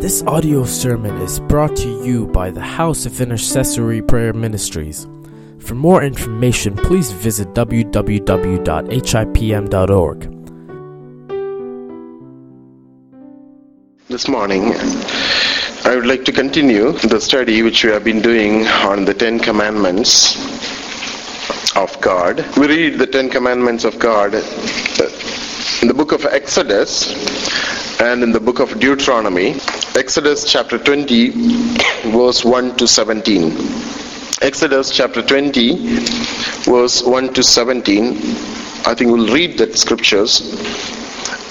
This audio sermon is brought to you by the House of Intercessory Prayer Ministries. For more information, please visit www.hipm.org. This morning, I would like to continue the study which we have been doing on the Ten Commandments of God. We read the Ten Commandments of God uh, in the book of Exodus and in the book of Deuteronomy. Exodus chapter 20, verse 1 to 17. Exodus chapter 20, verse 1 to 17. I think we'll read that scriptures.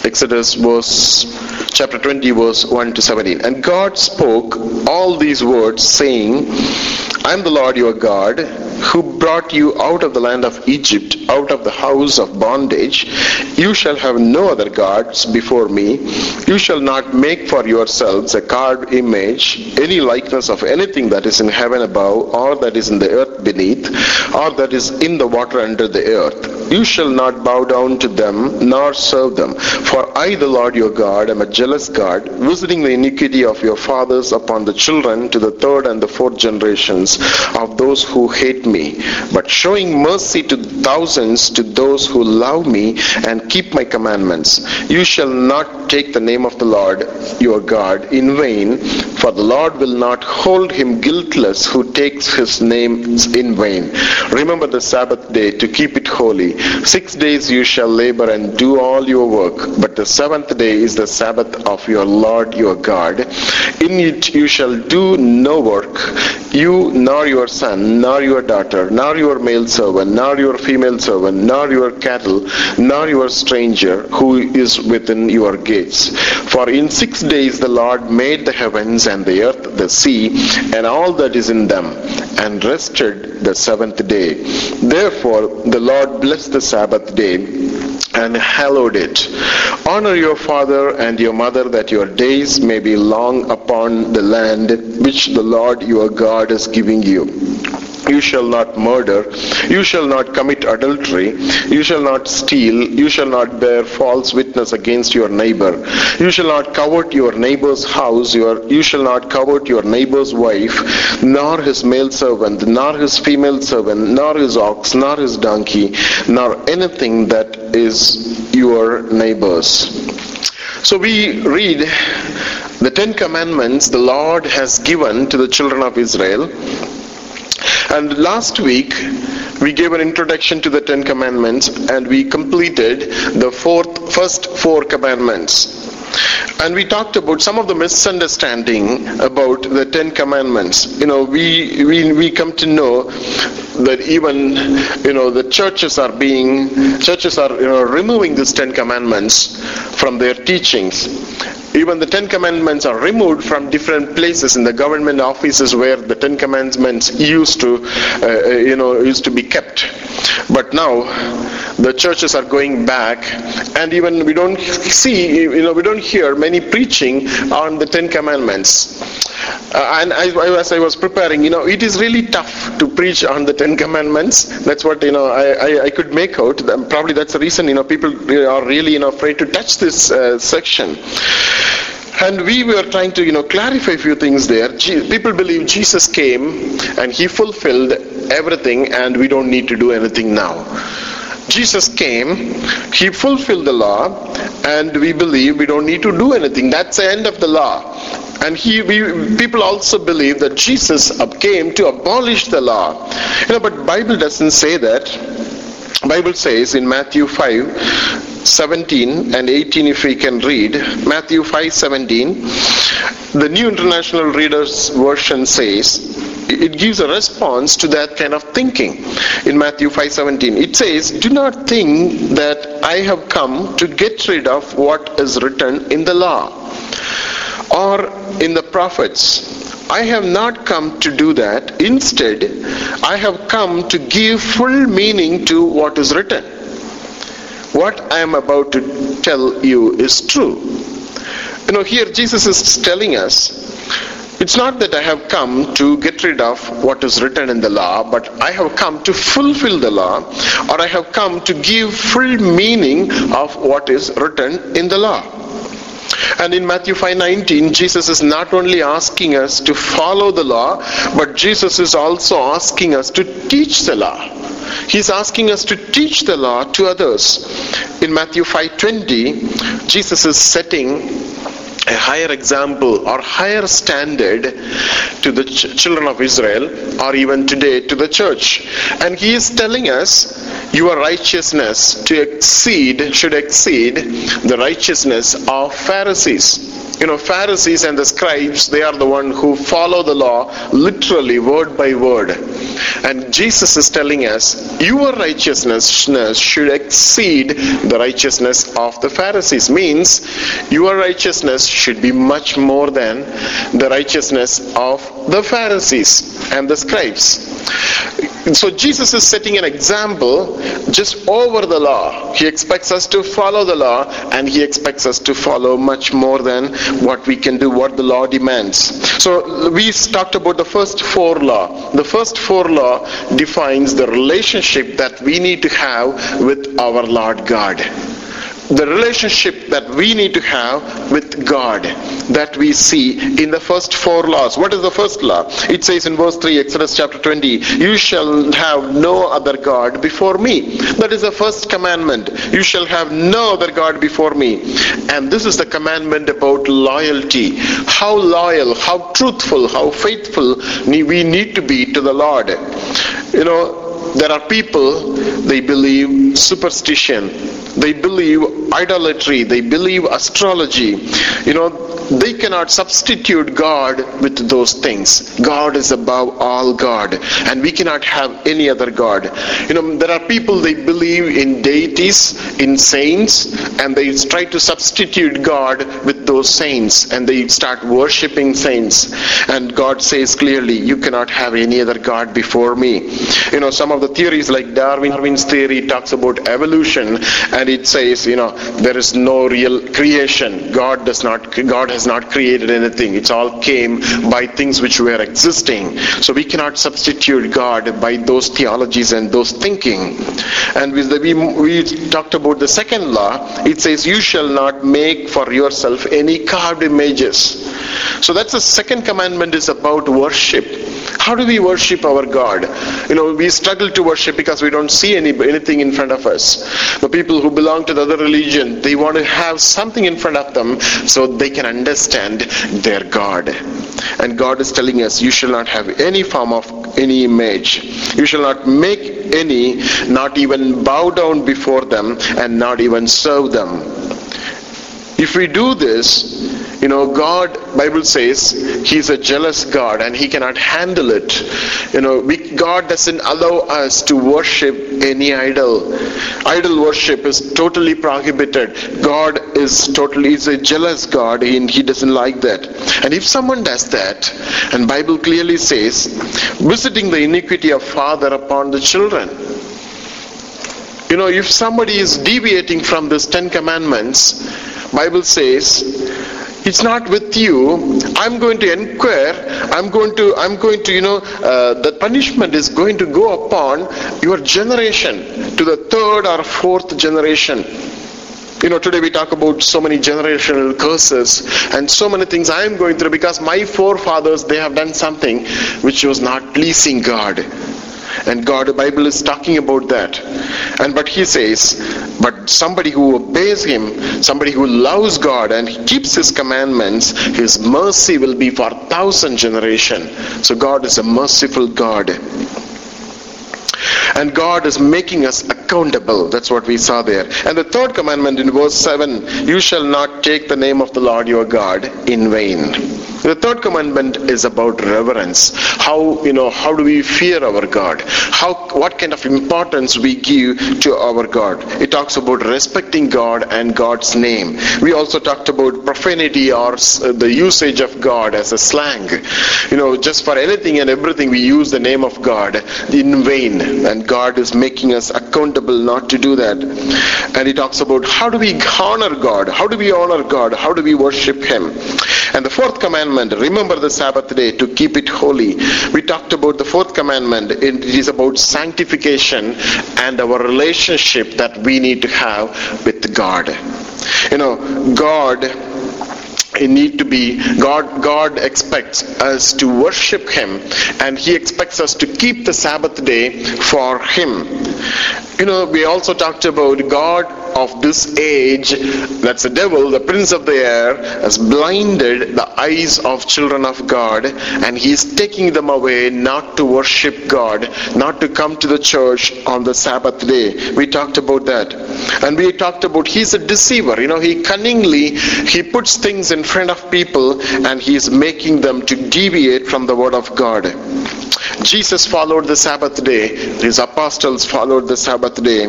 Exodus verse chapter 20 verse 1 to 17. And God spoke all these words saying, I am the Lord your God who brought you out of the land of Egypt, out of the house of bondage. You shall have no other gods before me. You shall not make for yourselves a carved image, any likeness of anything that is in heaven above, or that is in the earth beneath, or that is in the water under the earth. You shall not bow down to them, nor serve them. For I, the Lord your God, am a jealous God, visiting the iniquity of your fathers upon the children to the third and the fourth generations of those who hate me, but showing mercy to thousands to those who love me and keep my commandments. You shall not take the name of the Lord your God in vain, for the Lord will not hold him guiltless who takes his name in vain. Remember the Sabbath day to keep it holy. Six days you shall labor and do all your work, but the seventh day is the Sabbath of your Lord your God. In it you shall do no work, you nor your son, nor your daughter, nor your male servant, nor your female servant, nor your cattle, nor your stranger who is within your gates. For in six days the Lord made the heavens and the earth, the sea, and all that is in them, and rested the seventh day. Therefore the Lord blessed the Sabbath day and hallowed it. Honor your father and your mother that your days may be long upon the land which the Lord your God is giving you. You shall not murder. You shall not commit adultery. You shall not steal. You shall not bear false witness against your neighbor. You shall not covet your neighbor's house. Your, you shall not covet your neighbor's wife, nor his male servant, nor his female servant, nor his ox, nor his donkey, nor anything that is your neighbor's. So we read the Ten Commandments the Lord has given to the children of Israel. And last week we gave an introduction to the Ten Commandments and we completed the fourth, first four commandments. And we talked about some of the misunderstanding about the Ten Commandments. You know, we, we, we come to know that even, you know, the churches are being, churches are, you know, removing these Ten Commandments from their teachings even the Ten Commandments are removed from different places in the government offices where the Ten Commandments used to, uh, you know, used to be kept. But now the churches are going back, and even we don't see, you know, we don't hear many preaching on the Ten Commandments. Uh, and I, as I was preparing, you know, it is really tough to preach on the Ten Commandments. That's what you know I, I, I could make out. Probably that's the reason you know people are really you know afraid to touch this uh, section. And we were trying to, you know, clarify a few things there. People believe Jesus came and he fulfilled everything and we don't need to do anything now. Jesus came, he fulfilled the law, and we believe we don't need to do anything. That's the end of the law. And he, we, people also believe that Jesus came to abolish the law. You know, but Bible doesn't say that. Bible says in Matthew 5, 17 and 18 if we can read matthew 5:17 the new international readers version says it gives a response to that kind of thinking in matthew 5:17 it says do not think that i have come to get rid of what is written in the law or in the prophets I have not come to do that. Instead, I have come to give full meaning to what is written what I am about to tell you is true. You know, here Jesus is telling us it's not that I have come to get rid of what is written in the law, but I have come to fulfill the law, or I have come to give full meaning of what is written in the law. And in Matthew 5:19, Jesus is not only asking us to follow the law, but Jesus is also asking us to teach the law. He's asking us to teach the law to others. In Matthew 5:20, Jesus is setting a higher example or higher standard to the ch- children of Israel or even today to the church. And he is telling us your righteousness to exceed should exceed the righteousness of Pharisees. You know pharisees and the scribes they are the one who follow the law literally word by word. And jesus is telling us your righteousness should exceed the righteousness of the pharisees. Means your righteousness should be much more than the righteousness of the pharisees and the scribes so Jesus is setting an example just over the law. He expects us to follow the law and he expects us to follow much more than what we can do, what the law demands. So we talked about the first four law. The first four law defines the relationship that we need to have with our Lord God the relationship that we need to have with God that we see in the first four laws. What is the first law? It says in verse 3, Exodus chapter 20, You shall have no other God before me. That is the first commandment. You shall have no other God before me. And this is the commandment about loyalty. How loyal, how truthful, how faithful we need to be to the Lord. You know, there are people, they believe superstition, they believe idolatry, they believe astrology. You know, they cannot substitute God with those things. God is above all God, and we cannot have any other God. You know, there are people they believe in deities, in saints, and they try to substitute God with those saints, and they start worshipping saints. And God says clearly, You cannot have any other God before me. You know, some of the theories like Darwin's theory talks about evolution, and it says, you know, there is no real creation. God does not. God has not created anything. It all came by things which were existing. So we cannot substitute God by those theologies and those thinking. And we, we, we talked about the second law. It says, You shall not make for yourself any carved images. So that's the second commandment is about worship. How do we worship our God? You know, we struggle to worship because we don't see any, anything in front of us. The people who belong to the other religion, they want to have something in front of them so they can understand their God. And God is telling us, you shall not have any form of any image. You shall not make any, not even bow down before them, and not even serve them. If we do this, you know, God, Bible says, He's a jealous God and He cannot handle it. You know, we, God doesn't allow us to worship any idol. Idol worship is totally prohibited. God is totally, He's a jealous God and He doesn't like that. And if someone does that, and Bible clearly says, visiting the iniquity of father upon the children. You know, if somebody is deviating from this Ten Commandments, Bible says, it's not with you. I'm going to inquire. I'm going to, I'm going to, you know, uh, the punishment is going to go upon your generation to the third or fourth generation. You know, today we talk about so many generational curses and so many things I am going through because my forefathers, they have done something which was not pleasing God and God, the Bible is talking about that. And but he says, but somebody who obeys him, somebody who loves God and keeps his commandments, his mercy will be for thousand generation. So God is a merciful God. And God is making us accountable. That's what we saw there. And the third commandment in verse 7 you shall not take the name of the Lord your God in vain. The third commandment is about reverence. How you know how do we fear our God? How what kind of importance we give to our God? It talks about respecting God and God's name. We also talked about profanity or the usage of God as a slang. You know, just for anything and everything we use the name of God in vain, and God is making us accountable not to do that. And he talks about how do we honor God? How do we honor God? How do we worship Him? And the fourth commandment, remember the Sabbath day to keep it holy. We talked about the fourth commandment. It is about sanctification and our relationship that we need to have with God. You know, God need to be god god expects us to worship him and he expects us to keep the sabbath day for him. You know we also talked about god of this age that's the devil the prince of the air has blinded the eyes of children of god and he is taking them away not to worship god not to come to the church on the sabbath day. We talked about that. And we talked about he's a deceiver. You know he cunningly he puts things in front of people and he is making them to deviate from the word of god jesus followed the sabbath day his apostles followed the sabbath day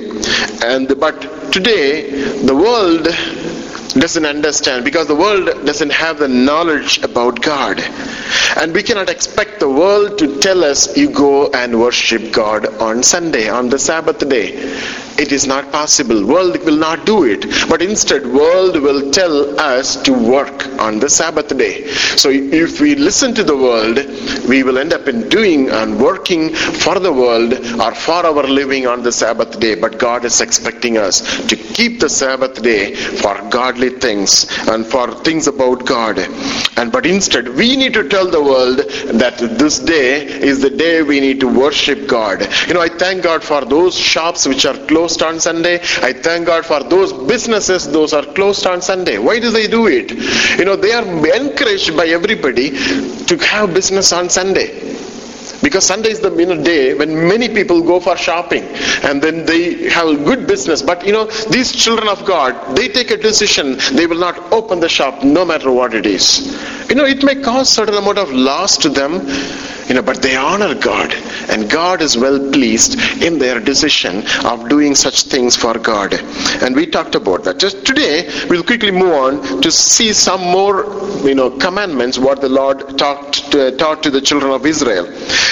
and but today the world doesn't understand because the world doesn't have the knowledge about God. And we cannot expect the world to tell us you go and worship God on Sunday, on the Sabbath day. It is not possible. World will not do it. But instead, world will tell us to work on the Sabbath day. So if we listen to the world, we will end up in doing and working for the world or for our living on the Sabbath day. But God is expecting us to keep the Sabbath day for godly things and for things about God. And but instead, we need to tell the world that this day is the day we need to worship God. You know, I thank God for those shops which are closed on Sunday. I thank God for those businesses those are closed on Sunday. Why do they do it? You know, they are encouraged by everybody to have business on Sunday because sunday is the day when many people go for shopping and then they have a good business. But you know these children of god they take a decision. They will not open the shop no matter what it is. You know it may cause certain amount of loss to them you know but they honor god. And god is well pleased in their decision of doing such things for god. And we talked about that. Just today we'll quickly move on to see some more you know commandments what the lord talked to, uh, taught to the children of israel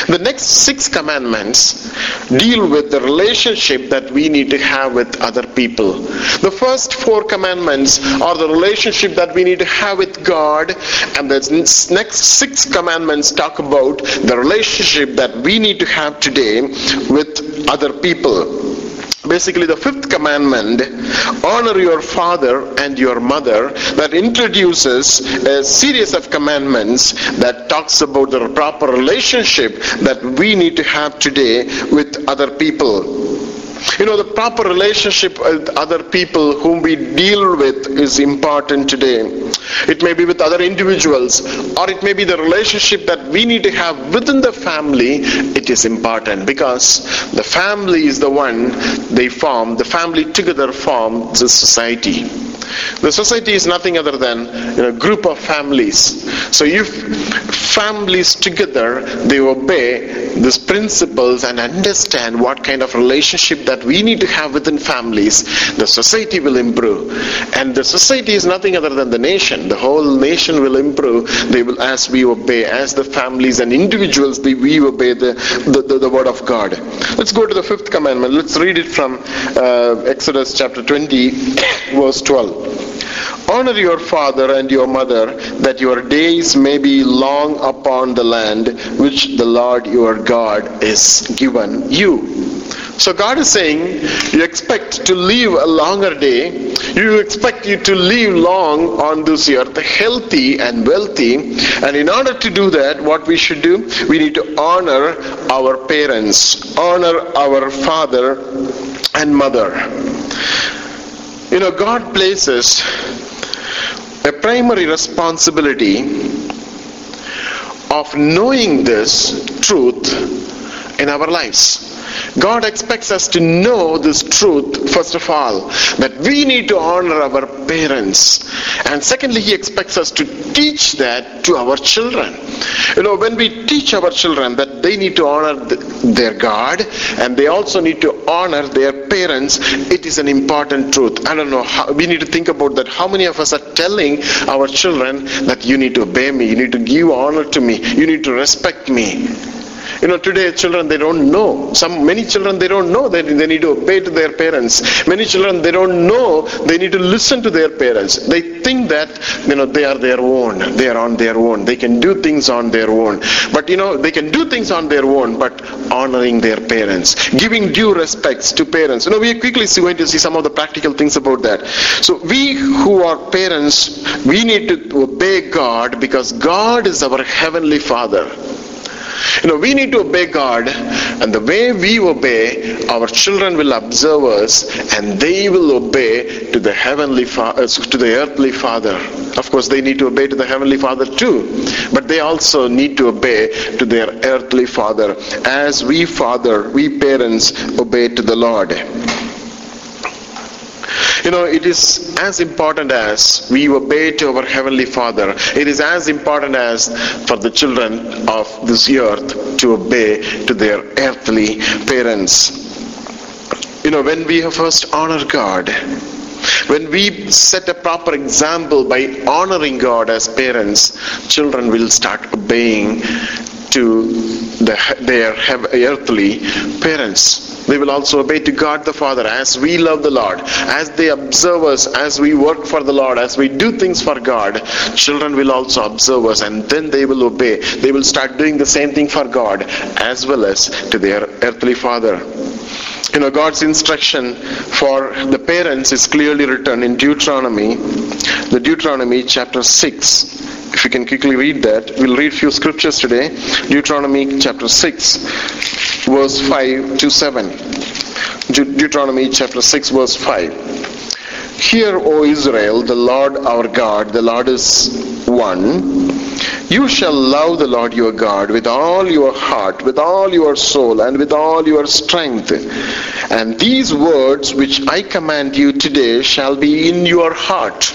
the next six commandments deal with the relationship that we need to have with other people. The first four commandments are the relationship that we need to have with god and the next six commandments talk about the relationship that we need to have today with other people basically the fifth commandment honor your father and your mother that introduces a series of commandments that talks about the proper relationship that we need to have today with other people you know, the proper relationship with other people whom we deal with is important today. It may be with other individuals, or it may be the relationship that we need to have within the family. It is important because the family is the one they form, the family together form the society. The society is nothing other than you know, a group of families. So if families together they obey these principles and understand what kind of relationship that we need to have within families, the society will improve. And the society is nothing other than the nation. The whole nation will improve. They will as we obey, as the families and individuals they, we obey the, the, the, the word of God. Let's go to the fifth commandment. Let's read it from uh, Exodus chapter 20, verse 12. Honor your father and your mother, that your days may be long upon the land which the Lord your God is given you. So God is saying, you expect to live a longer day. You expect you to live long on this earth, healthy and wealthy. And in order to do that, what we should do, we need to honor our parents, honor our father and mother. You know, God places a primary responsibility of knowing this truth in our lives. God expects us to know this truth, first of all, that we need to honor our parents. And secondly, He expects us to teach that to our children. You know, when we teach our children that they need to honor their God and they also need to honor their parents, it is an important truth. I don't know, how, we need to think about that. How many of us are telling our children that you need to obey me, you need to give honor to me, you need to respect me? You know, today children they don't know. Some many children they don't know that they need to obey to their parents. Many children they don't know they need to listen to their parents. They think that you know they are their own. They are on their own. They can do things on their own. But you know they can do things on their own, but honoring their parents, giving due respects to parents. You know, we are quickly going to see some of the practical things about that. So we who are parents, we need to obey God because God is our heavenly Father. You know, we need to obey God, and the way we obey, our children will observe us, and they will obey to the heavenly Father, uh, to the earthly Father. Of course, they need to obey to the heavenly Father too, but they also need to obey to their earthly Father, as we Father, we parents obey to the Lord. You know, it is as important as we obey to our Heavenly Father. It is as important as for the children of this earth to obey to their earthly parents. You know, when we first honor God, when we set a proper example by honoring God as parents, children will start obeying to the, their earthly parents. They will also obey to God the Father as we love the Lord, as they observe us, as we work for the Lord, as we do things for God. Children will also observe us and then they will obey. They will start doing the same thing for God as well as to their earthly Father. You know, God's instruction for the parents is clearly written in Deuteronomy, the Deuteronomy chapter 6 if you can quickly read that we'll read a few scriptures today. Deuteronomy chapter 6 verse 5 to 7 deuteronomy chapter 6 verse 5 hear o israel the lord our god the lord is one. You shall love the lord your god with all your heart with all your soul and with all your strength. And these words which i command you today shall be in your heart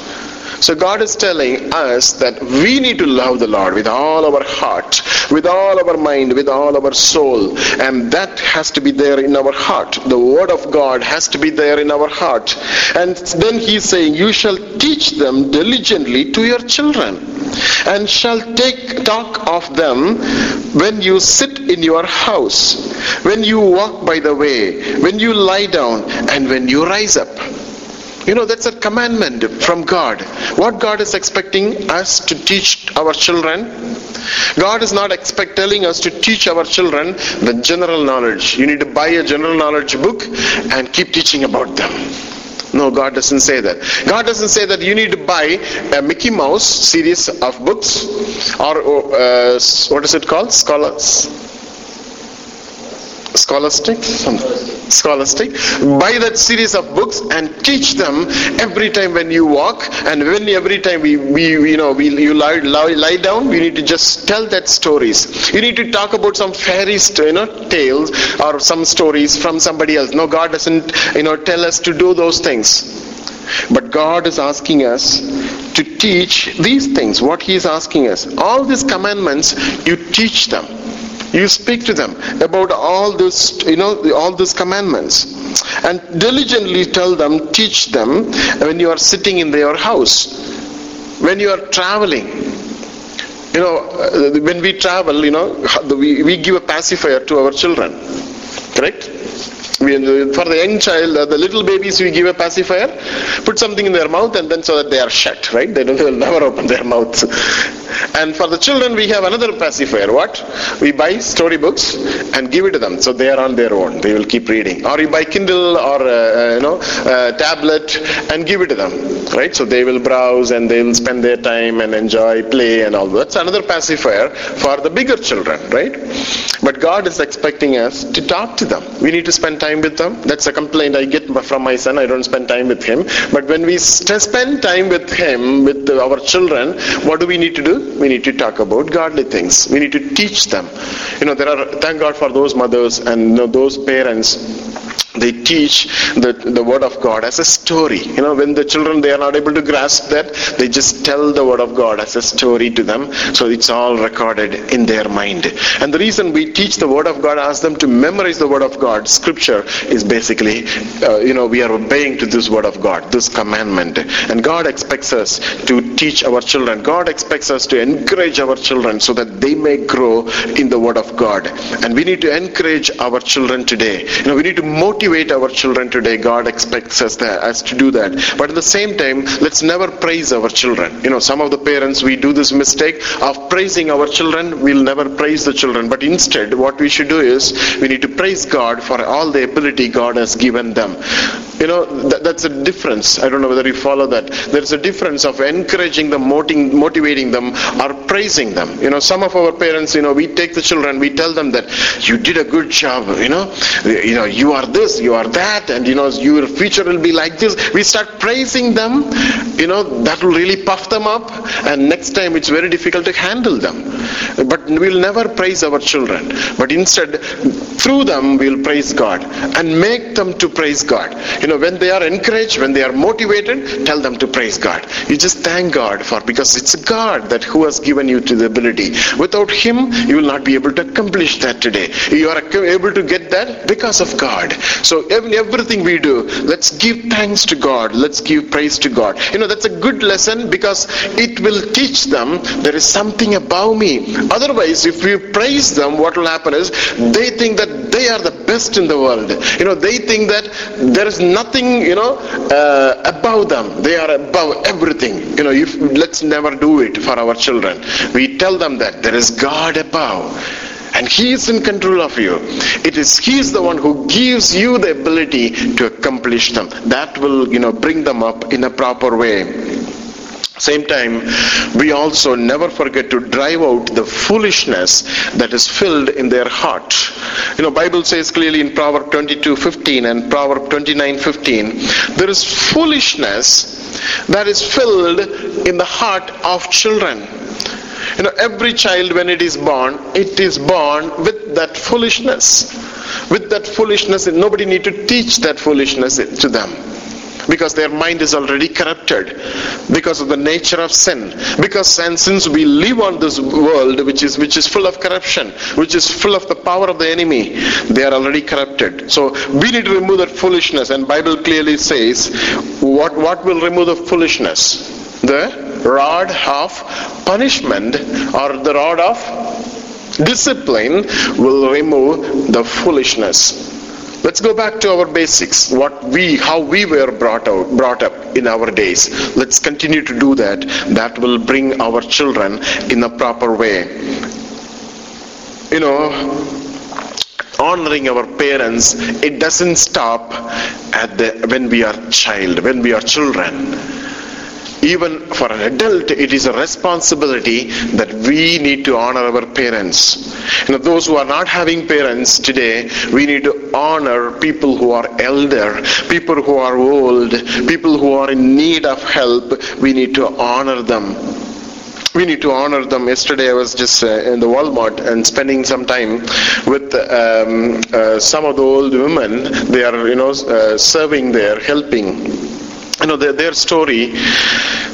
so God is telling us that we need to love the Lord with all our heart, with all our mind, with all our soul. And that has to be there in our heart. The word of God has to be there in our heart. And then he's saying, you shall teach them diligently to your children and shall take talk of them when you sit in your house, when you walk by the way, when you lie down, and when you rise up. You know, that's a commandment from God. What God is expecting us to teach our children, God is not expect telling us to teach our children the general knowledge. You need to buy a general knowledge book and keep teaching about them. No, God doesn't say that. God doesn't say that you need to buy a Mickey Mouse series of books or uh, what is it called? Scholars scholastic scholastic buy that series of books and teach them every time when you walk and when every time we, we you know we you lie, lie, lie down we need to just tell that stories. You need to talk about some fairy you know tales or some stories from somebody else. No god doesn't you know tell us to do those things. But god is asking us to teach these things. What he is asking us all these commandments you teach them you speak to them about all this you know all these commandments. And diligently tell them teach them when you are sitting in your house when you are traveling. You know uh, when we travel you know we, we give a pacifier to our children correct for the young child, uh, the little babies, we give a pacifier, put something in their mouth, and then so that they are shut, right? They don't they will never open their mouths. And for the children, we have another pacifier. What? We buy storybooks and give it to them, so they are on their own. They will keep reading. Or you buy Kindle or uh, you know uh, tablet and give it to them, right? So they will browse and they will spend their time and enjoy, play, and all. That's another pacifier for the bigger children, right? But God is expecting us to talk to them. We need to spend time with them. That's a complaint I get from my son. I don't spend time with him. But when we spend time with him, with our children, what do we need to do? We need to talk about godly things. We need to teach them. You know, there are, thank God for those mothers and you know, those parents they teach the, the word of God as a story. You know, when the children they are not able to grasp that, they just tell the word of God as a story to them. So it's all recorded in their mind. And the reason we teach the word of God, ask them to memorize the word of God, scripture is basically, uh, you know, we are obeying to this word of God, this commandment. And God expects us to teach our children. God expects us to encourage our children so that they may grow in the word of God. And we need to encourage our children today. You know, we need to motivate motivate our children today. God expects us, that, us to do that. But at the same time, let's never praise our children. You know, some of the parents, we do this mistake of praising our children. We'll never praise the children. But instead, what we should do is we need to praise God for all the ability God has given them. You know, that, that's a difference. I don't know whether you follow that. There's a difference of encouraging them, motivating them, or praising them. You know, some of our parents, you know, we take the children, we tell them that you did a good job, you know, you know, you are this, you are that, and you know, your future will be like this. We start praising them, you know, that will really puff them up, and next time it's very difficult to handle them. But we'll never praise our children, but instead, through them, we'll praise God and make them to praise God. You know, when they are encouraged, when they are motivated, tell them to praise God. You just thank God for because it's God that who has given you to the ability. Without Him, you will not be able to accomplish that today. You are able to get that because of God. So everything we do, let's give thanks to God. Let's give praise to God. You know, that's a good lesson because it will teach them there is something above me. Otherwise, if we praise them, what will happen is they think that they are the best in the world. You know, they think that there is nothing, you know, uh, above them. They are above everything. You know, if, let's never do it for our children. We tell them that there is God above and he is in control of you. It is he is the one who gives you the ability to accomplish them. That will you know bring them up in a proper way. Same time we also never forget to drive out the foolishness that is filled in their heart. You know bible says clearly in proverb 22 15 and proverb 29 15 there is foolishness that is filled in the heart of children you know, every child when it is born, it is born with that foolishness. With that foolishness, nobody need to teach that foolishness to them. Because their mind is already corrupted because of the nature of sin. Because and since we live on this world which is which is full of corruption which is full of the power of the enemy they are already corrupted. So we need to remove that foolishness. And bible clearly says what what will remove the foolishness? The rod of punishment or the rod of discipline will remove the foolishness. Let's go back to our basics what we how we were brought out brought up in our days. Let's continue to do that. That will bring our children in a proper way. You know honoring our parents it doesn't stop at the when we are child when we are children even for an adult, it is a responsibility that we need to honor our parents. Know, those who are not having parents today, we need to honor people who are elder, people who are old, people who are in need of help. We need to honor them we need to honor them. Yesterday, I was just uh, in the Walmart and spending some time with um, uh, some of the old women. They are, you know, uh, serving there, helping you know their, their story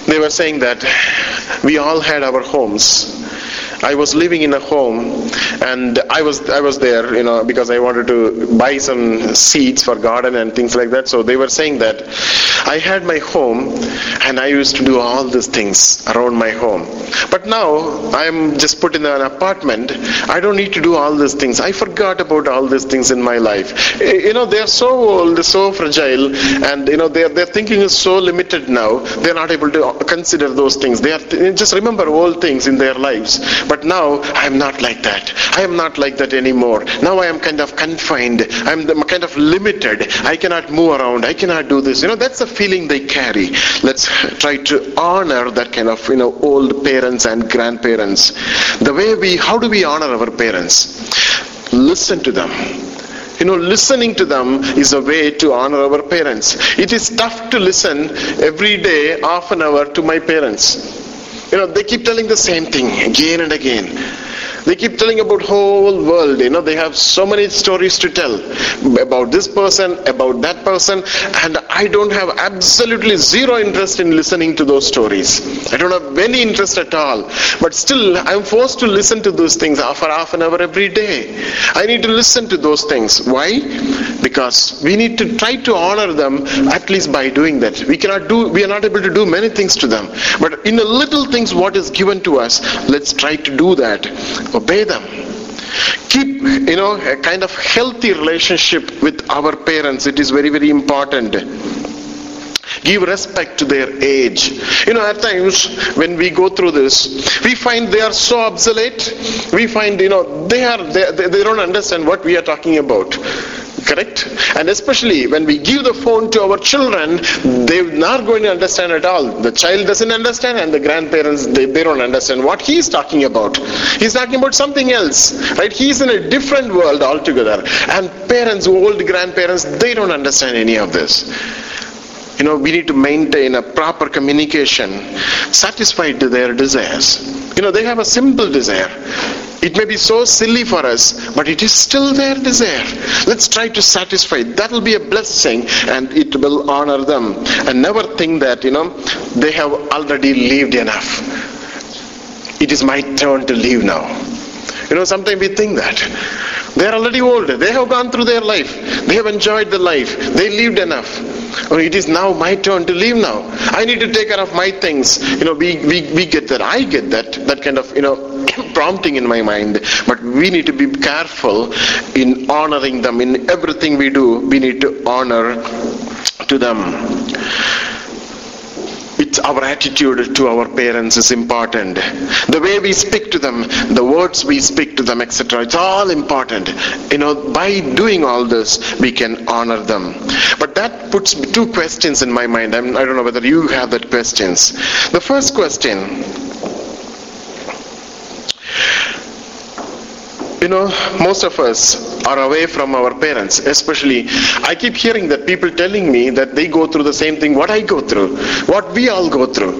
they were saying that we all had our homes I was living in a home and I was I was there you know because I wanted to buy some seeds for garden and things like that. So they were saying that I had my home and I used to do all these things around my home. But now I'm just put in an apartment. I don't need to do all these things. I forgot about all these things in my life. Eh, you know they're so old so fragile and you know their their thinking is so limited now. They're not able to consider those things. They are just remember old things in their lives but now I'm not like that. I am not like that anymore. Now I am kind of confined. I'm kind of limited. I cannot move around. I cannot do this. You know, that's the feeling they carry. Let's try to honor that kind of, you know, old parents and grandparents. The way we, how do we honor our parents? Listen to them. You know, listening to them is a way to honor our parents. It is tough to listen every day, half an hour to my parents. You know, they keep telling the same thing again and again. They keep telling about whole world. You know, they have so many stories to tell about this person, about that person, and I don't have absolutely zero interest in listening to those stories. I don't have any interest at all. But still, I'm forced to listen to those things for half an hour every day. I need to listen to those things. Why? Because we need to try to honor them at least by doing that. We cannot do. We are not able to do many things to them. But in the little things, what is given to us, let's try to do that obey them. Keep you know a kind of healthy relationship with our parents. It is very very important. Give respect to their age. You know at times when we go through this we find they are so obsolete. We find you know they are they, they don't understand what we are talking about correct? And especially when we give the phone to our children they're not going to understand at all. The child doesn't understand and the grandparents they, they don't understand what he's talking about. He's talking about something else right? He's in a different world altogether. And parents old grandparents they don't understand any of this you know we need to maintain a proper communication satisfied to their desires you know they have a simple desire it may be so silly for us, but it is still their desire. Let's try to satisfy. It. That will be a blessing and it will honor them. And never think that, you know, they have already lived enough. It is my turn to live now. You know, sometimes we think that. They are already old. They have gone through their life. They have enjoyed the life. They lived enough. Oh, it is now my turn to leave now. I need to take care of my things. You know, we, we, we get that. I get that. That kind of, you know, prompting in my mind. But we need to be careful in honoring them. In everything we do, we need to honor to them it's our attitude to our parents is important. The way we speak to them the words we speak to them etc it's all important. You know by doing all this we can honor them. But that puts two questions in my mind. I'm, i do not know whether you have that questions. The first question you know most of us are away from our parents especially i keep hearing that people telling me that they go through the same thing what i go through what we all go through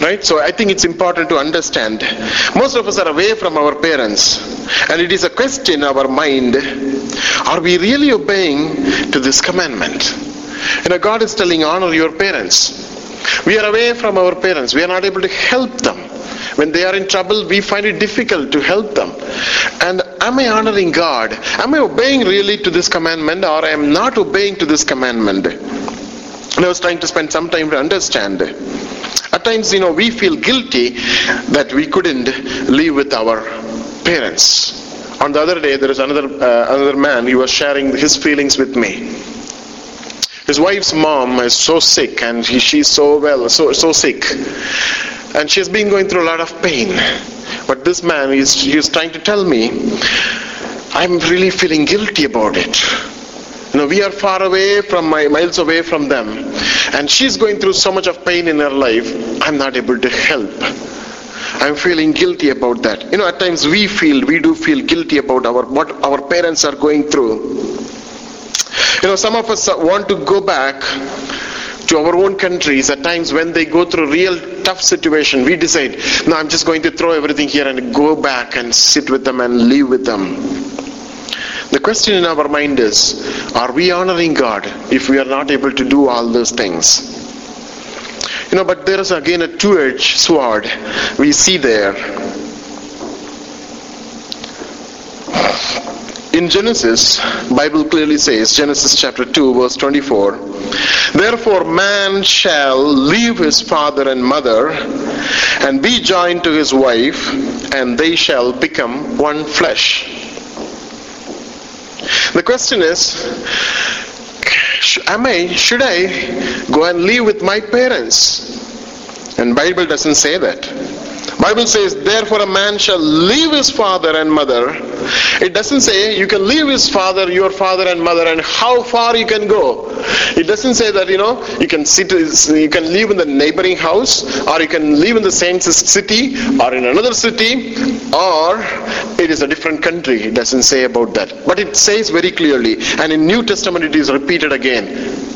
right? So i think it's important to understand. Most of us are away from our parents and it is a question in our mind are we really obeying to this commandment? You know god is telling honor your parents. We are away from our parents. We are not able to help them when they are in trouble, we find it difficult to help them. And am I honoring God? Am I obeying really to this commandment or am I not obeying to this commandment? And I was trying to spend some time to understand. At times, you know, we feel guilty that we couldn't live with our parents. On the other day, there is another uh, another man. He was sharing his feelings with me. His wife's mom is so sick, and he, she's so well, so so sick and she's been going through a lot of pain. But this man is he's trying to tell me, I'm really feeling guilty about it. You know, we are far away from my miles away from them, and she's going through so much of pain in her life. I'm not able to help. I'm feeling guilty about that. You know, at times we feel, we do feel guilty about our what our parents are going through. You know, some of us want to go back to our own countries at times when they go through real tough situation we decide no i'm just going to throw everything here and go back and sit with them and live with them. The question in our mind is are we honoring god if we are not able to do all those things? You know but there is again a two-edged sword we see there in Genesis, Bible clearly says, Genesis chapter 2, verse 24, Therefore man shall leave his father and mother and be joined to his wife, and they shall become one flesh. The question is, am I, should I go and live with my parents? And Bible doesn't say that. Bible says, therefore a man shall leave his father and mother. It doesn't say you can leave his father, your father and mother, and how far you can go. It doesn't say that, you know, you can sit, you can live in the neighboring house, or you can live in the same city, or in another city, or it is a different country. It doesn't say about that. But it says very clearly, and in New Testament it is repeated again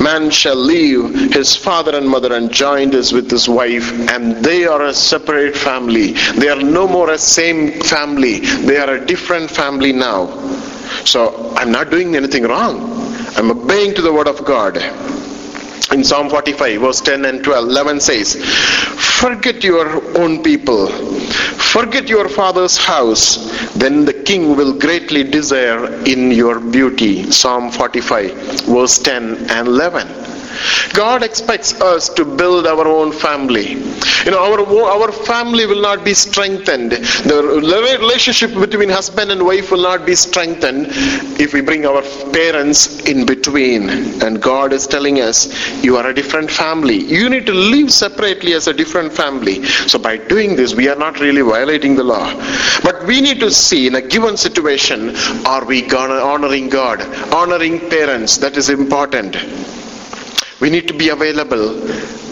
Man shall leave his father and mother and join us with his wife, and they are a separate family. They are no more a same family. They are a different family now. So I'm not doing anything wrong. I'm obeying to the word of God in Psalm 45, verse 10 and 12, 11 says, Forget your own people, forget your father's house, then the king will greatly desire in your beauty. Psalm 45, verse 10 and 11. God expects us to build our own family. You know, our, our family will not be strengthened. The relationship between husband and wife will not be strengthened if we bring our parents in between. And God is telling us, you are a different family. You need to live separately as a different family. So by doing this, we are not really violating the law. But we need to see in a given situation, are we honoring God? Honoring parents, that is important. We need to be available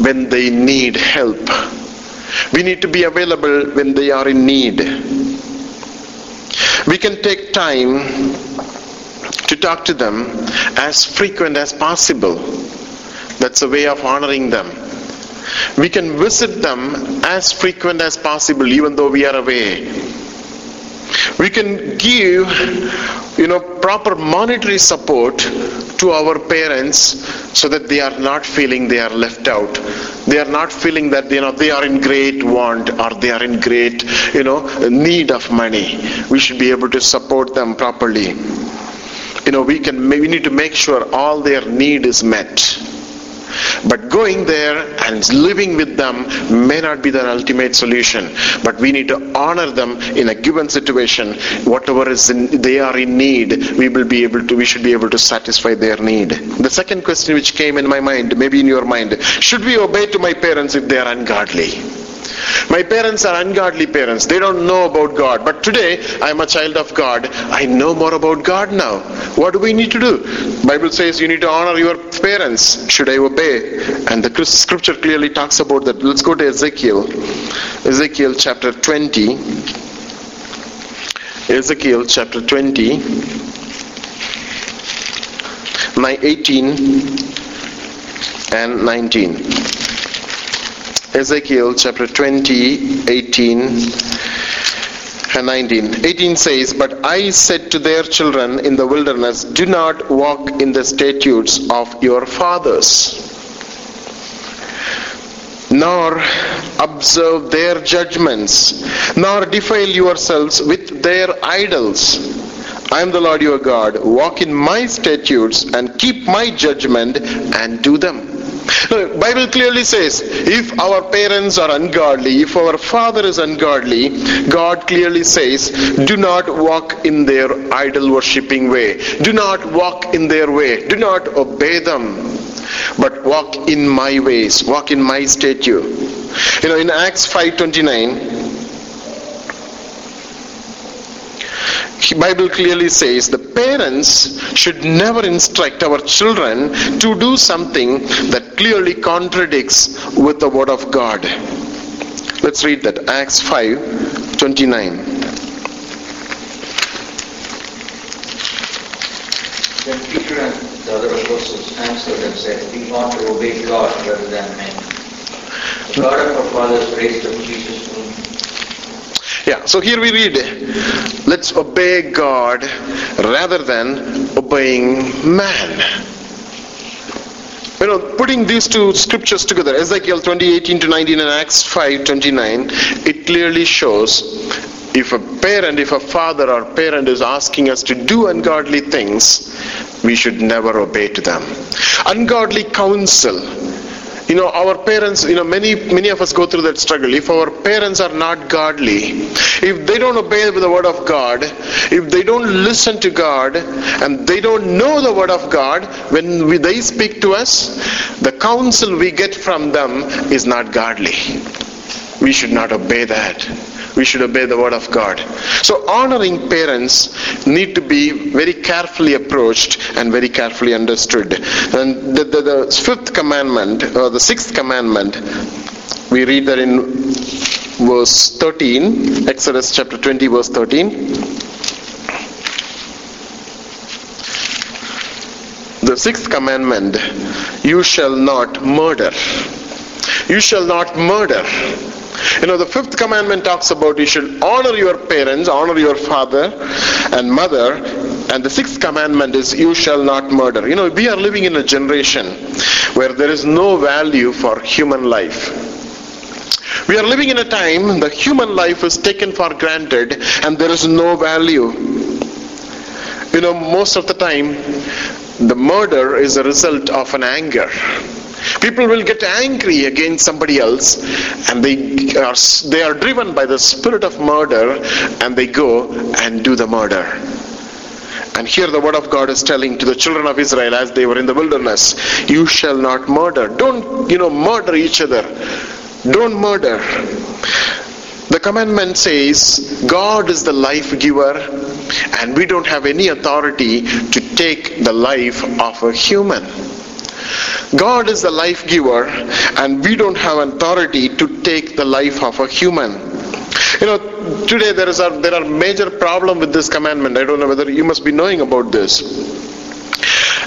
when they need help. We need to be available when they are in need. We can take time to talk to them as frequent as possible. That's a way of honoring them. We can visit them as frequent as possible even though we are away we can give you know proper monetary support to our parents so that they are not feeling they are left out. They are not feeling that you know they are in great want or they are in great you know need of money. We should be able to support them properly. You know we can we need to make sure all their need is met but going there and living with them may not be the ultimate solution. But we need to honor them in a given situation. Whatever is in, they are in need, we will be able to. We should be able to satisfy their need. The second question which came in my mind, maybe in your mind, should we obey to my parents if they are ungodly? My parents are ungodly parents. They don't know about God. But today, I'm a child of God. I know more about God now. What do we need to do? Bible says you need to honor your parents. Should I obey? And the scripture clearly talks about that. Let's go to Ezekiel. Ezekiel chapter 20. Ezekiel chapter 20. My 18 and 19. Ezekiel chapter 20, 18 and 19. 18 says, But I said to their children in the wilderness, Do not walk in the statutes of your fathers, nor observe their judgments, nor defile yourselves with their idols. I am the Lord your God. Walk in my statutes and keep my judgment and do them. Bible clearly says, if our parents are ungodly, if our father is ungodly, God clearly says, do not walk in their idol worshipping way. Do not walk in their way. Do not obey them. But walk in my ways. Walk in my statute. You know, in Acts 5.29, Bible clearly says the parents should never instruct our children to do something that clearly contradicts with the word of God. Let's read that. Acts 5 29. Then Peter and the other apostles answered and said, We ought to obey God rather than men. The God of our fathers raised up Jesus yeah, so here we read, let's obey God rather than obeying man. You know, putting these two scriptures together, Ezekiel 20:18 to 19 and Acts 5:29, it clearly shows if a parent, if a father or parent is asking us to do ungodly things, we should never obey to them. Ungodly counsel you know our parents you know many many of us go through that struggle. If our parents are not godly if they don't obey the word of god if they don't listen to god and they don't know the word of god when we, they speak to us the counsel we get from them is not godly. We should not obey that we should obey the word of God. So honoring parents need to be very carefully approached and very carefully understood. And the, the, the fifth commandment, or the sixth commandment, we read that in verse 13, Exodus chapter 20, verse 13. the sixth commandment, you shall not murder. You shall not murder. You know, the fifth commandment talks about you should honor your parents, honor your father and mother. And the sixth commandment is you shall not murder. You know, we are living in a generation where there is no value for human life. We are living in a time the human life is taken for granted and there is no value. You know, most of the time, the murder is a result of an anger. People will get angry against somebody else and they are, they are driven by the spirit of murder and they go and do the murder. And here the word of God is telling to the children of Israel as they were in the wilderness, you shall not murder. Don't, you know, murder each other. Don't murder. The commandment says God is the life giver and we don't have any authority to take the life of a human. God is the life giver and we don't have authority to take the life of a human. You know, today there is a there are major problem with this commandment. I don't know whether you must be knowing about this.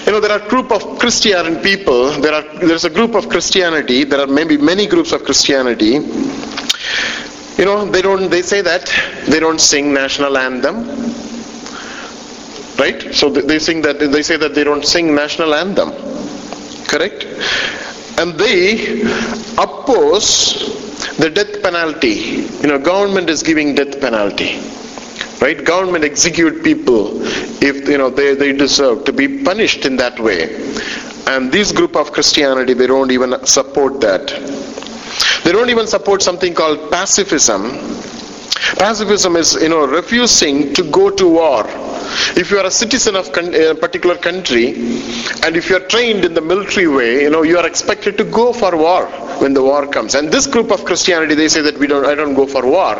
You know, there are group of Christian people. There are there's a group of Christianity. There are maybe many groups of Christianity. You know, they don't. They say that they don't sing national anthem. Right? So they sing that. They say that they don't sing national anthem. Correct? And they oppose the death penalty. You know, government is giving death penalty. Right? Government execute people if you know they, they deserve to be punished in that way. And this group of Christianity, they don't even support that. They don't even support something called pacifism. Pacifism is, you know, refusing to go to war. If you are a citizen of a uh, particular country, and if you are trained in the military way, you know, you are expected to go for war when the war comes. And this group of Christianity, they say that we don't, I don't go for war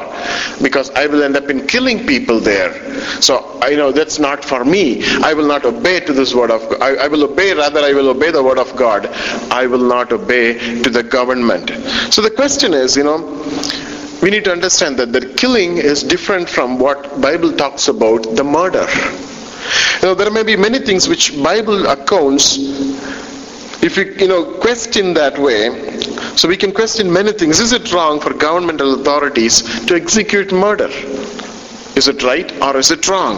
because I will end up in killing people there. So I know that's not for me. I will not obey to this word of God. I, I will obey, rather I will obey the word of God. I will not obey to the government. So the question is, you know, we need to understand that the killing is different from what bible talks about the murder. You know there may be many things which bible accounts if we you know question that way so we can question many things. Is it wrong for governmental authorities to execute murder is it right or is it wrong?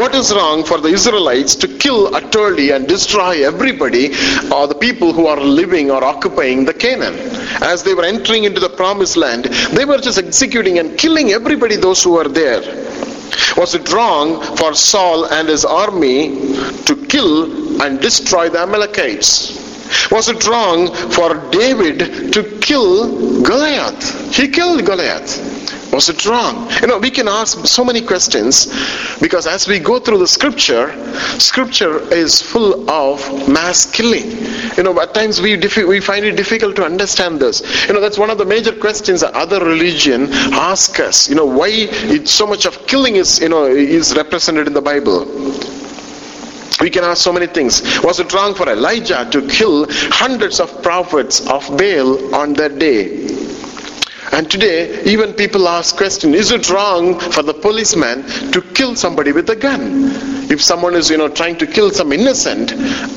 What is wrong for the Israelites to kill utterly and destroy everybody or the people who are living or occupying the Canaan? As they were entering into the promised land, they were just executing and killing everybody, those who were there. Was it wrong for Saul and his army to kill and destroy the Amalekites? Was it wrong for David to kill Goliath? He killed Goliath. Was it wrong? You know, we can ask so many questions because as we go through the scripture, scripture is full of mass killing. You know, at times we we find it difficult to understand this. You know, that's one of the major questions that other religion ask us. You know, why so much of killing is you know is represented in the Bible. We can ask so many things. Was it wrong for Elijah to kill hundreds of prophets of Baal on that day? And today, even people ask question, is it wrong for the policeman to kill somebody with a gun? If someone is, you know, trying to kill some innocent,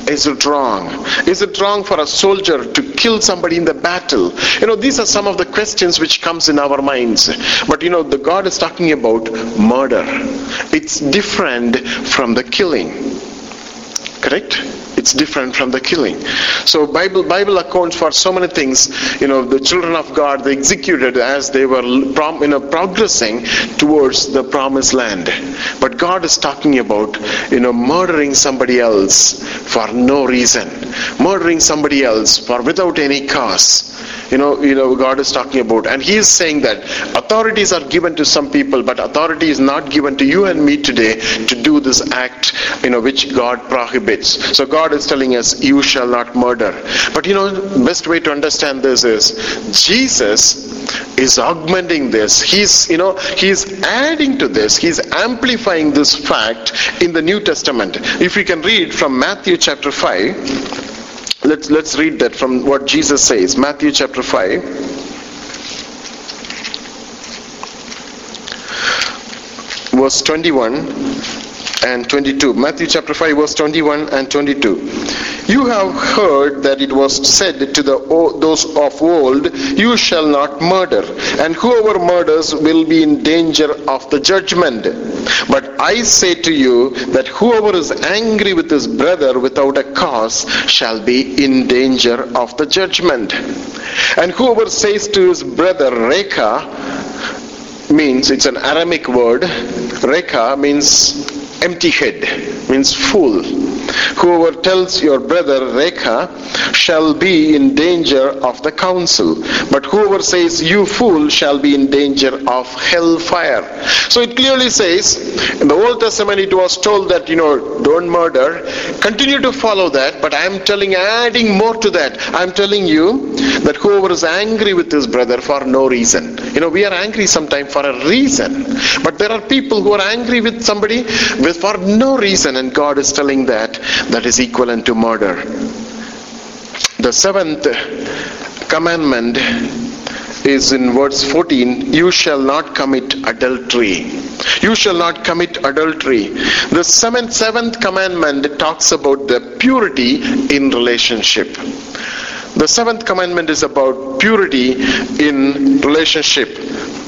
is it wrong? Is it wrong for a soldier to kill somebody in the battle? You know, these are some of the questions which comes in our minds. But you know, the God is talking about murder. It's different from the killing. Correct? It's different from the killing. So Bible Bible accounts for so many things. You know, the children of God they executed as they were prom, you know progressing towards the promised land. But God is talking about you know murdering somebody else for no reason, murdering somebody else for without any cause you know you know god is talking about and he is saying that authorities are given to some people but authority is not given to you and me today to do this act you know which god prohibits so god is telling us you shall not murder. But you know best way to understand this is jesus is augmenting this. He's you know he's adding to this. He's amplifying this fact in the new testament. If we can read from matthew chapter 5 Let's, let's read that from what Jesus says. Matthew chapter 5. Verse 21 and 22. Matthew chapter 5, verse 21 and 22. You have heard that it was said to the, those of old, You shall not murder, and whoever murders will be in danger of the judgment. But I say to you that whoever is angry with his brother without a cause shall be in danger of the judgment. And whoever says to his brother, Raca, means it's an Aramic word. Raca means empty head, means fool. Whoever tells your brother Raca shall be in danger of the council, but whoever says you fool shall be in danger of hellfire. So it clearly says in the Old Testament it was told that you know don't murder. Continue to follow that, but I am telling, adding more to that. I am telling you that whoever is angry with his brother for no reason. You know we are angry sometimes for a reason, but there are people who are angry with somebody with for no reason, and God is telling that that is equivalent to murder. The seventh commandment is in verse 14 you shall not commit adultery. You shall not commit adultery. The seventh, seventh commandment talks about the purity in relationship the seventh commandment is about purity in relationship.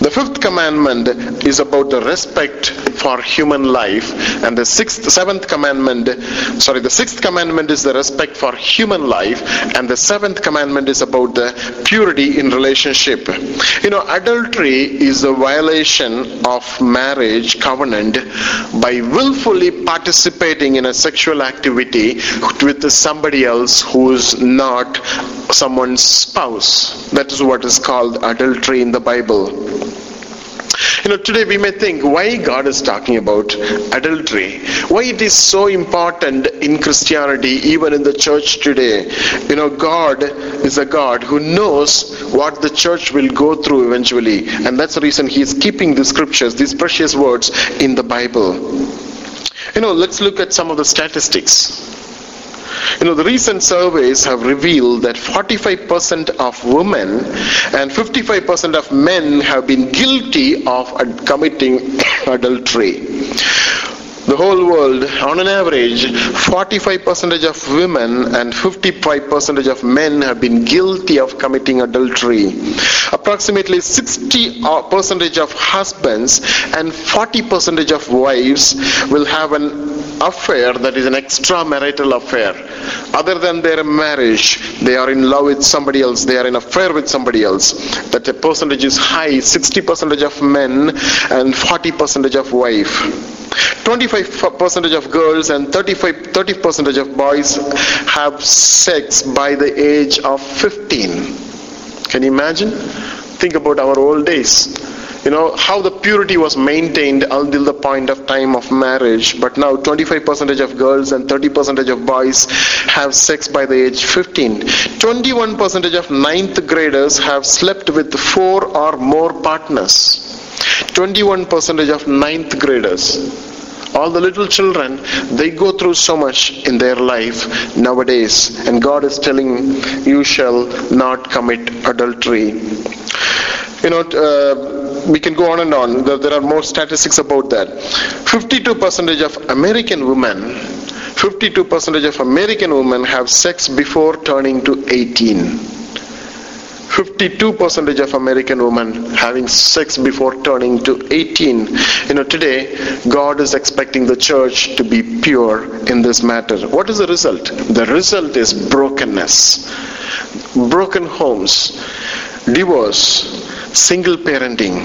The fifth commandment is about the respect for human life. And the sixth seventh commandment sorry the sixth commandment is the respect for human life. And the seventh commandment is about the purity in relationship. You know adultery is a violation of marriage covenant by willfully participating in a sexual activity with somebody else who is not someone's spouse that is what is called adultery in the bible you know, today we may think why God is talking about adultery, why it is so important in Christianity, even in the church today. You know, God is a God who knows what the church will go through eventually, and that's the reason He is keeping the scriptures, these precious words, in the Bible. You know, let's look at some of the statistics. You know, the recent surveys have revealed that 45% of women and 55% of men have been guilty of committing adultery the whole world, on an average, 45% of women and 55% of men have been guilty of committing adultery. Approximately 60% of husbands and 40% of wives will have an affair that is an extramarital affair. Other than their marriage, they are in love with somebody else, they are in affair with somebody else. That percentage is high 60% of men and 40% of wife. 25% of girls and 35 30% of boys have sex by the age of 15 can you imagine? Think about our old days. You know how the purity was maintained until the point of time of marriage. But now 25% of girls and 30% of boys have sex by the age 15 21% of ninth graders have slept with four or more partners. 21% of ninth graders all the little children they go through so much in their life nowadays and god is telling you shall not commit adultery. You know uh, we can go on and on. There are more statistics about that. 52% of american women 52% of american women have sex before turning to 18 52% of American women having sex before turning to 18. You know, today, God is expecting the church to be pure in this matter. What is the result? The result is brokenness, broken homes, divorce, single parenting,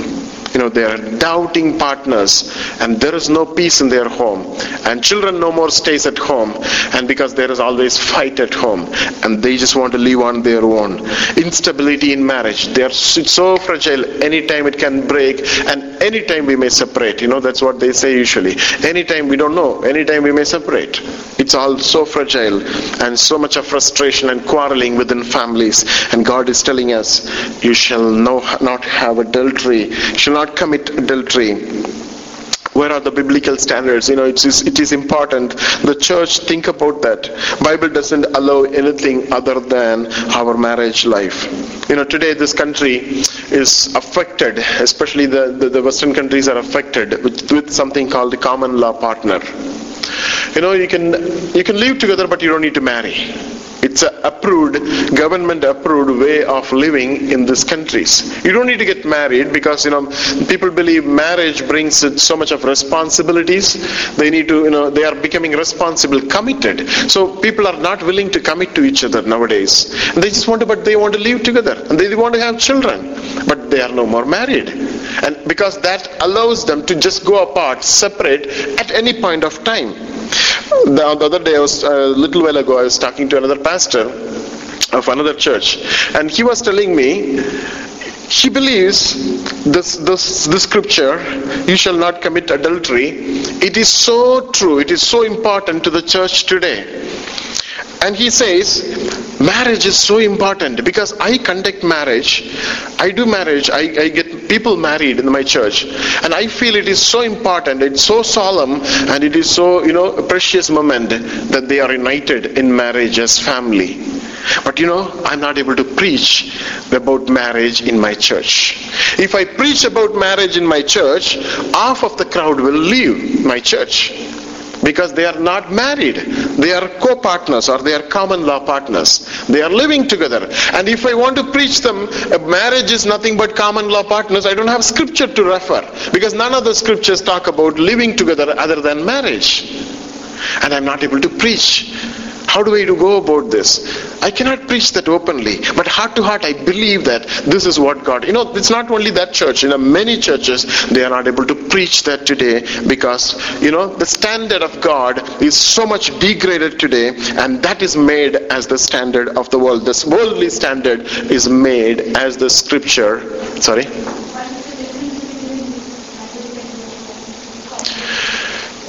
you know they are doubting partners and there is no peace in their home and children no more stays at home and because there is always fight at home and they just want to live on their own. Instability in marriage they are so fragile anytime it can break and anytime we may separate. You know that's what they say usually. Anytime we don't know anytime we may separate. It's all so fragile and so much of frustration and quarreling within families and god is telling us you shall know not have adultery shall not not commit adultery. Where are the biblical standards? You know it is it is important. The church think about that. Bible doesn't allow anything other than our marriage life. You know today this country is affected especially the the, the western countries are affected with, with something called the common law partner. You know, you can you can live together, but you don't need to marry. It's a approved, government approved way of living in these countries. You don't need to get married because, you know, people believe marriage brings so much of responsibilities. They need to, you know, they are becoming responsible, committed. So people are not willing to commit to each other nowadays. They just want to, but they want to live together and they want to have children, but they are no more married. And because that allows them to just go apart, separate at any point of time. The, the other day, I was a little while ago, I was talking to another pastor of another church, and he was telling me he believes this, this, this scripture, you shall not commit adultery, it is so true, it is so important to the church today. And he says, marriage is so important because I conduct marriage, I do marriage, I, I, get people married in my church, and I feel it is so important, it's so solemn, and it is so, you know, a precious moment that they are united in marriage as family. But you know, I'm not able to preach about marriage in my church. If I preach about marriage in my church, half of the crowd will leave my church because they are not married. They are co-partners or they are common law partners. They are living together. And if I want to preach them, marriage is nothing but common law partners, I don't have scripture to refer because none of the scriptures talk about living together other than marriage. And I'm not able to preach. How do I go about this? I cannot preach that openly, but heart to heart, I believe that this is what God. You know, it's not only that church. You know, many churches they are not able to preach that today because you know the standard of God is so much degraded today, and that is made as the standard of the world. This worldly standard is made as the scripture. Sorry.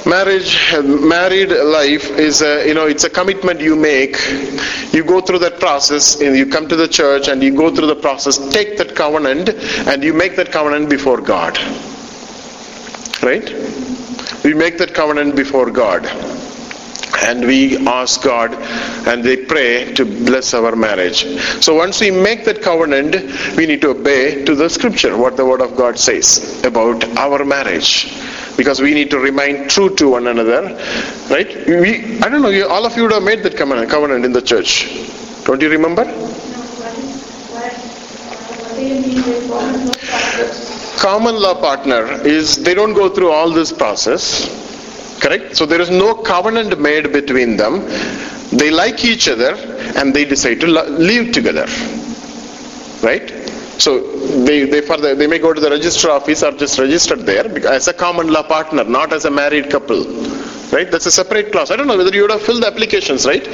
Marriage married life is a, you know it's a commitment you make. You go through that process and you come to the church and you go through the process. Take that covenant and you make that covenant before god. Right? We make that covenant before god. And we ask God and they pray to bless our marriage. So once we make that covenant, we need to obey to the scripture, what the word of God says about our marriage. Because we need to remain true to one another, right? We, I don't know, you, all of you would have made that covenant, covenant in the church. Don't you remember? Common law partner is they don't go through all this process Correct? So there is no covenant made between them. They like each other and they decide to live together. Right? So they they further they may go to the registrar office or just registered there as a common law partner, not as a married couple. Right? That's a separate clause. I don't know whether you would have filled the applications, right?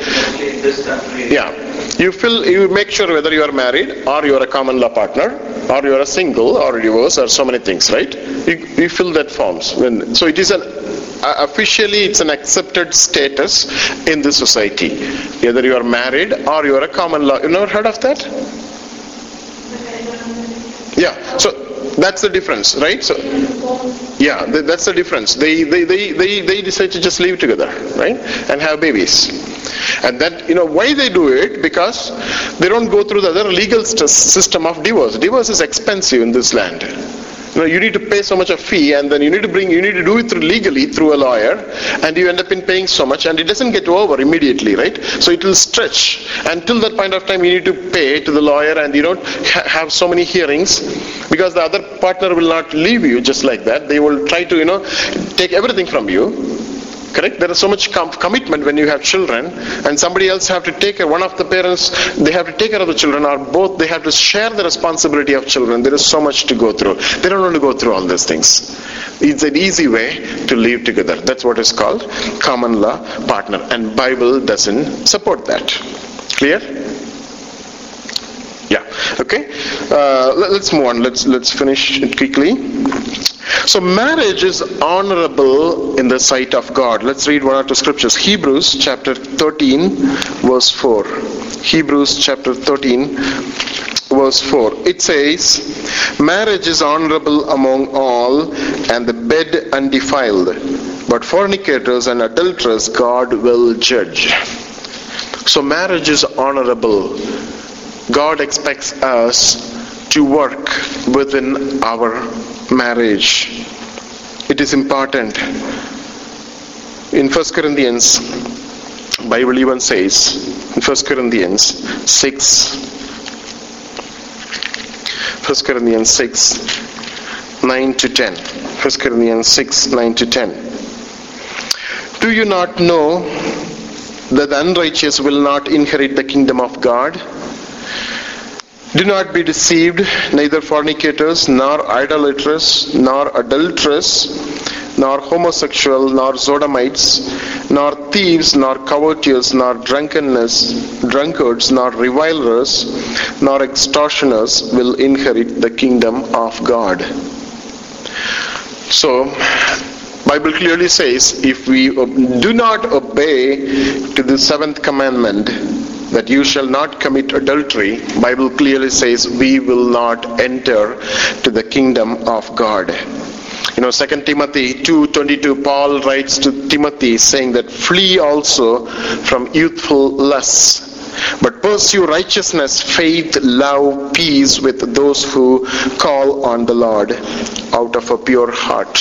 Yeah. You fill you make sure whether you are married or you are a common law partner or you are a single or a divorce or so many things, right? You, you fill that forms. When, so it is an uh, officially it's an accepted status in the society. Either you are married or you are a common law. You never heard of that? Yeah. So that's the difference, right? So yeah, that's the difference. They they, they, they, they decide to just live together, right? And have babies. And that, you know, why they do it? Because they don't go through the other legal system of divorce. Divorce is expensive in this land you know, you need to pay so much a fee and then you need to bring, you need to do it through legally through a lawyer and you end up in paying so much and it doesn't get over immediately, right? So it will stretch until that point of time you need to pay to the lawyer and you don't ha- have so many hearings because the other partner will not leave you just like that. They will try to, you know, take everything from you correct? There is so much com- commitment when you have children and somebody else have to take care one of the parents they have to take care of the children or both they have to share the responsibility of children. There is so much to go through. They don't want to go through all these things. It's an easy way to live together. That's what is called common law partner. And bible doesn't support that. Clear? Yeah. Okay. Uh, let, us move on. Let's let's finish it quickly so marriage is honorable in the sight of God. Let's read one or two scriptures. Hebrews chapter 13 verse 4. Hebrews chapter 13 verse 4. It says, Marriage is honorable among all and the bed undefiled. But fornicators and adulterers God will judge. So marriage is honorable. God expects us to work within our marriage. It is important. In 1 Corinthians, Bible even says, in 1 Corinthians 6, 1 Corinthians 6, 9 to 10. 1 Corinthians 6, 9 to 10. Do you not know that the unrighteous will not inherit the kingdom of God? Do not be deceived, neither fornicators, nor idolaters, nor adulterers, nor homosexual, nor sodomites, nor thieves, nor covetous, nor drunkenness, drunkards, nor revilers, nor extortioners will inherit the kingdom of God. So, Bible clearly says if we do not obey to the seventh commandment that you shall not commit adultery bible clearly says we will not enter to the kingdom of god you know 2 timothy 2.22 paul writes to timothy saying that flee also from youthful lusts but pursue righteousness, faith, love, peace with those who call on the Lord out of a pure heart.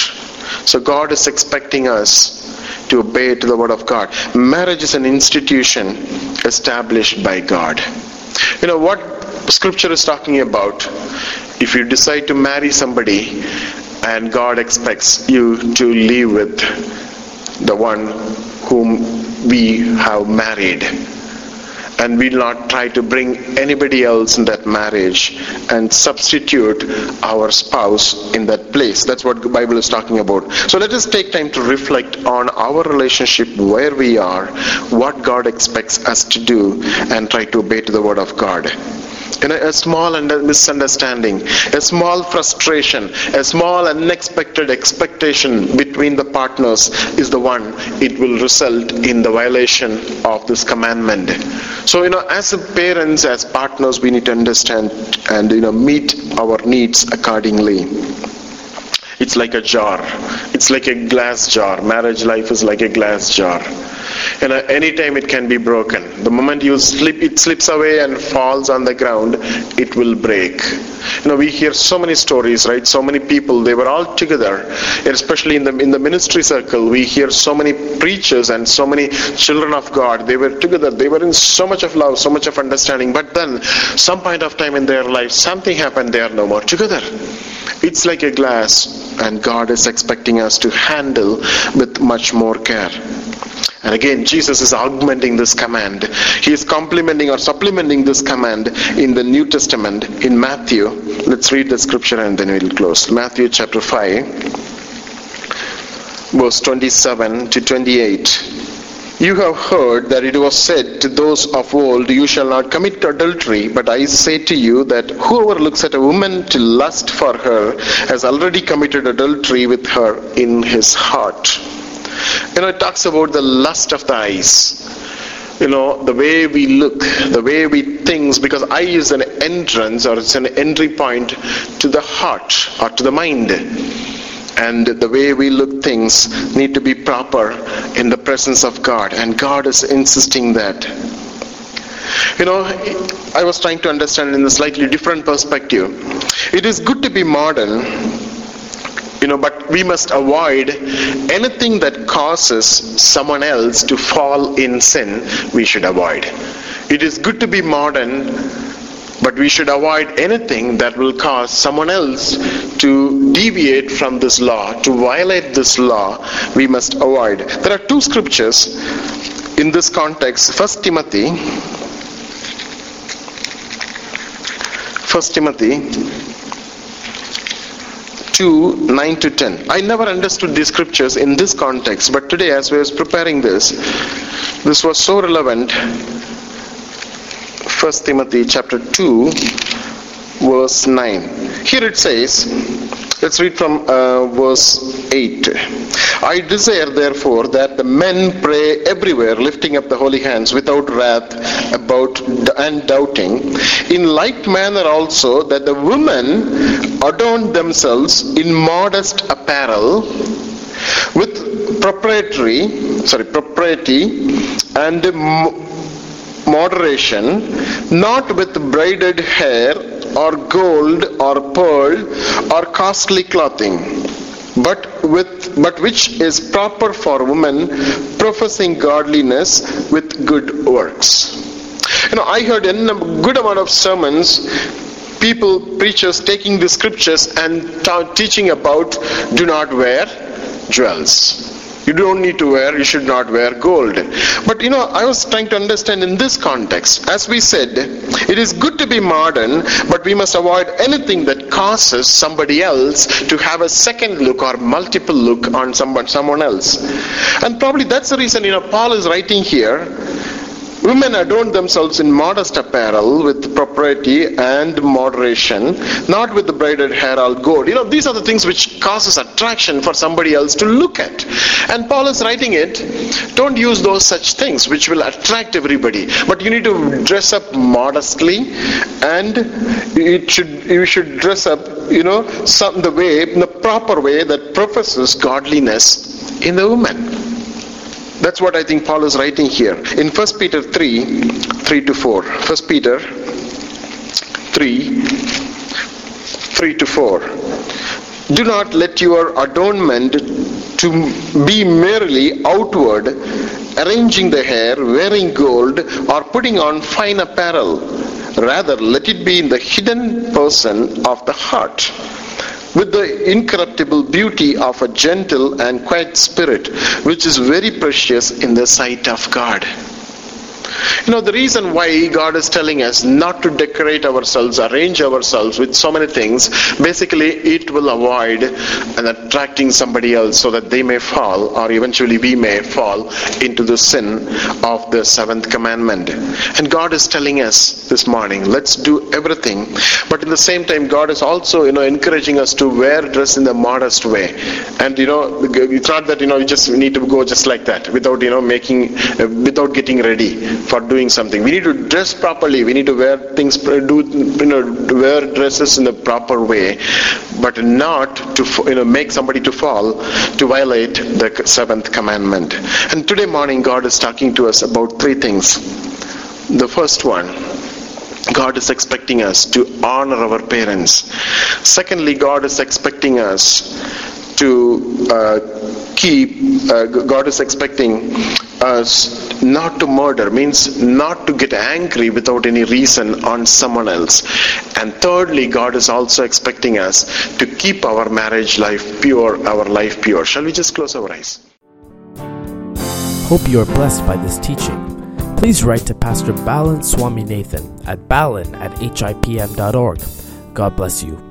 So God is expecting us to obey to the word of God. Marriage is an institution established by God. You know what scripture is talking about? If you decide to marry somebody and God expects you to live with the one whom we have married and we'll not try to bring anybody else in that marriage and substitute our spouse in that place. That's what the Bible is talking about. So let us take time to reflect on our relationship, where we are, what God expects us to do, and try to obey to the word of God. A, small under- misunderstanding, a small frustration, a small unexpected expectation between the partners is the one it will result in the violation of this commandment. So, you know, as parents, as partners, we need to understand and, you know, meet our needs accordingly. It's like a jar. It's like a glass jar. Marriage life is like a glass jar. And uh, anytime it can be broken. The moment you slip, it slips away and falls on the ground, it will break. You know, we hear so many stories, right? So many people, they were all together. Especially in the in the ministry circle, we hear so many preachers and so many children of God. They were together. They were in so much of love, so much of understanding. But then, some point of time in their life, something happened. They are no more together. It's like a glass, and God is expecting us to handle with much more care. And again, Jesus is augmenting this command. He is complementing or supplementing this command in the New Testament in Matthew. Let's read the scripture and then we'll close. Matthew chapter 5, verse 27 to 28. You have heard that it was said to those of old, You shall not commit adultery, but I say to you that whoever looks at a woman to lust for her has already committed adultery with her in his heart. You know, it talks about the lust of the eyes. You know, the way we look, the way we think, because eye is an entrance or it's an entry point to the heart or to the mind. And the way we look things need to be proper in the presence of God and God is insisting that. You know I was trying to understand in a slightly different perspective. It is good to be modern you know but we must avoid anything that causes someone else to fall in sin we should avoid it is good to be modern but we should avoid anything that will cause someone else to deviate from this law, to violate this law. We must avoid. There are two scriptures in this context. First Timothy. First Timothy 2 9 to 10 i never understood these scriptures in this context but today as i was preparing this this was so relevant 1 Timothy chapter 2 verse 9. Here it says, let's read from uh, verse 8. I desire therefore that the men pray everywhere lifting up the holy hands without wrath about and doubting. In like manner also that the women adorn themselves in modest apparel with proprietary sorry propriety and moderation, not with braided hair or gold or pearl or costly clothing, but with but which is proper for women professing godliness with good works. You know, I heard a good amount of sermons people, preachers taking the scriptures and teaching about do not wear jewels. You don't need to wear, you should not wear gold. But you know, I was trying to understand in this context. As we said, it is good to be modern, but we must avoid anything that causes somebody else to have a second look or multiple look on someone, someone else. And probably that's the reason, you know, Paul is writing here Women adorn themselves in modest apparel with propriety and moderation, not with the braided hair all gold. You know, these are the things which causes attraction for somebody else to look at. And Paul is writing it, don't use those such things which will attract everybody. But you need to dress up modestly and it should you should dress up, you know, some the way, the proper way that professes godliness in the woman. That's what I think Paul is writing here. In 1 Peter 3, 3 to 4. 1 Peter 3, 3 to 4. Do not let your adornment to be merely outward, arranging the hair, wearing gold, or putting on fine apparel. Rather, let it be in the hidden person of the heart with the incorruptible beauty of a gentle and quiet spirit, which is very precious in the sight of God. You know, the reason why God is telling us not to decorate ourselves, arrange ourselves with so many things, basically it will avoid and attracting somebody else so that they may fall or eventually we may fall into the sin of the seventh commandment. And God is telling us this morning, let's do everything. But at the same time, God is also, you know, encouraging us to wear dress in the modest way. And, you know, it's not that, you know, you just need to go just like that without, you know, making, uh, without getting ready for doing something. We need to dress properly. We need to wear things, do you know, wear dresses in the proper way, but not to you know make somebody to fall to violate the seventh commandment. And today morning, God is talking to us about three things. The first one. God is expecting us to honor our parents. Secondly, God is expecting us to uh, keep, uh, God is expecting us not to murder, means not to get angry without any reason on someone else. And thirdly, God is also expecting us to keep our marriage life pure, our life pure. Shall we just close our eyes? Hope you are blessed by this teaching. Please write to Pastor Balan Swaminathan at balan at hipm.org. God bless you.